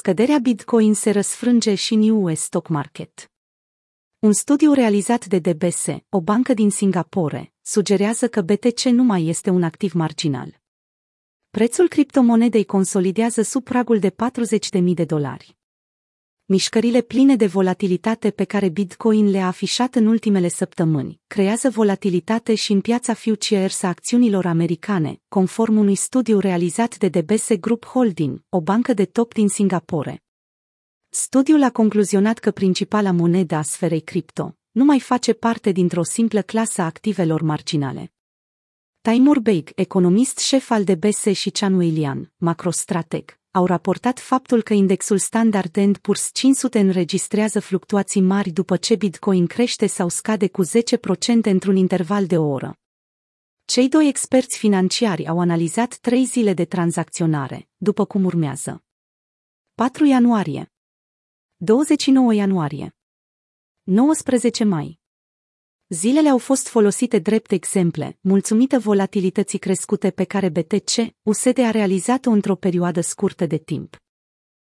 Scăderea Bitcoin se răsfrânge și în US stock market. Un studiu realizat de DBS, o bancă din Singapore, sugerează că BTC nu mai este un activ marginal. Prețul criptomonedei consolidează sub pragul de 40.000 de dolari. Mișcările pline de volatilitate pe care Bitcoin le-a afișat în ultimele săptămâni creează volatilitate și în piața futures a acțiunilor americane, conform unui studiu realizat de DBS Group Holding, o bancă de top din Singapore. Studiul a concluzionat că principala monedă a sferei cripto nu mai face parte dintr-o simplă clasă a activelor marginale. Taimur Beg, economist șef al DBS și Chan Willian, macrostrateg, au raportat faptul că indexul Standard Poor's 500 înregistrează fluctuații mari după ce Bitcoin crește sau scade cu 10% într-un interval de o oră. Cei doi experți financiari au analizat trei zile de tranzacționare, după cum urmează. 4 ianuarie 29 ianuarie 19 mai Zilele au fost folosite drept exemple, mulțumită volatilității crescute pe care BTC, USD a realizat-o într-o perioadă scurtă de timp.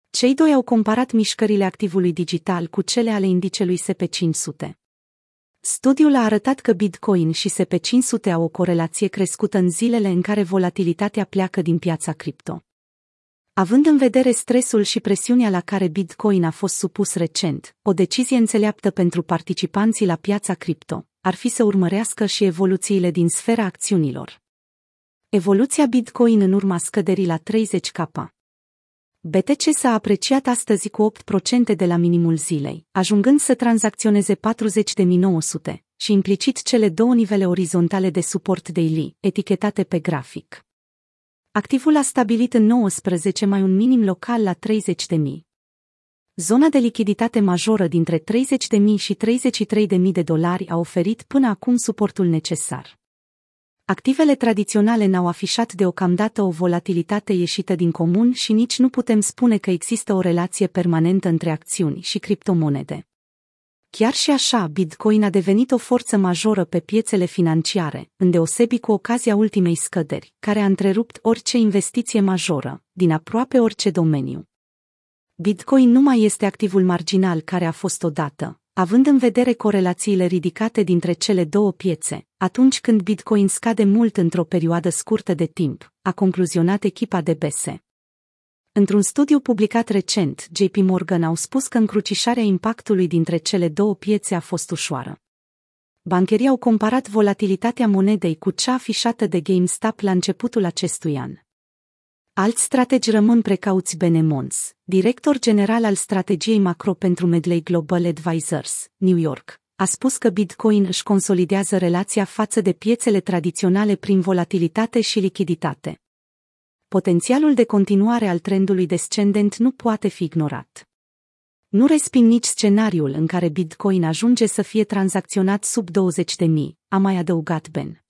Cei doi au comparat mișcările activului digital cu cele ale indicelui SP500. Studiul a arătat că Bitcoin și SP500 au o corelație crescută în zilele în care volatilitatea pleacă din piața cripto. Având în vedere stresul și presiunea la care Bitcoin a fost supus recent, o decizie înțeleaptă pentru participanții la piața cripto ar fi să urmărească și evoluțiile din sfera acțiunilor. Evoluția Bitcoin în urma scăderii la 30K. BTC s-a apreciat astăzi cu 8% de la minimul zilei, ajungând să tranzacționeze 40.900 și implicit cele două nivele orizontale de suport daily, etichetate pe grafic. Activul a stabilit în 19 mai un minim local la 30.000. Zona de lichiditate majoră dintre 30.000 și 33.000 de dolari a oferit până acum suportul necesar. Activele tradiționale n-au afișat deocamdată o volatilitate ieșită din comun și nici nu putem spune că există o relație permanentă între acțiuni și criptomonede. Chiar și așa, Bitcoin a devenit o forță majoră pe piețele financiare, îndeosebi cu ocazia ultimei scăderi, care a întrerupt orice investiție majoră, din aproape orice domeniu. Bitcoin nu mai este activul marginal care a fost odată, având în vedere corelațiile ridicate dintre cele două piețe, atunci când Bitcoin scade mult într-o perioadă scurtă de timp, a concluzionat echipa de BESE. Într-un studiu publicat recent, JP Morgan au spus că încrucișarea impactului dintre cele două piețe a fost ușoară. Bancherii au comparat volatilitatea monedei cu cea afișată de GameStop la începutul acestui an. Alți strategi rămân precauți Benemons, director general al strategiei macro pentru Medley Global Advisors, New York, a spus că Bitcoin își consolidează relația față de piețele tradiționale prin volatilitate și lichiditate potențialul de continuare al trendului descendent nu poate fi ignorat. Nu resping nici scenariul în care Bitcoin ajunge să fie tranzacționat sub 20.000, a mai adăugat Ben.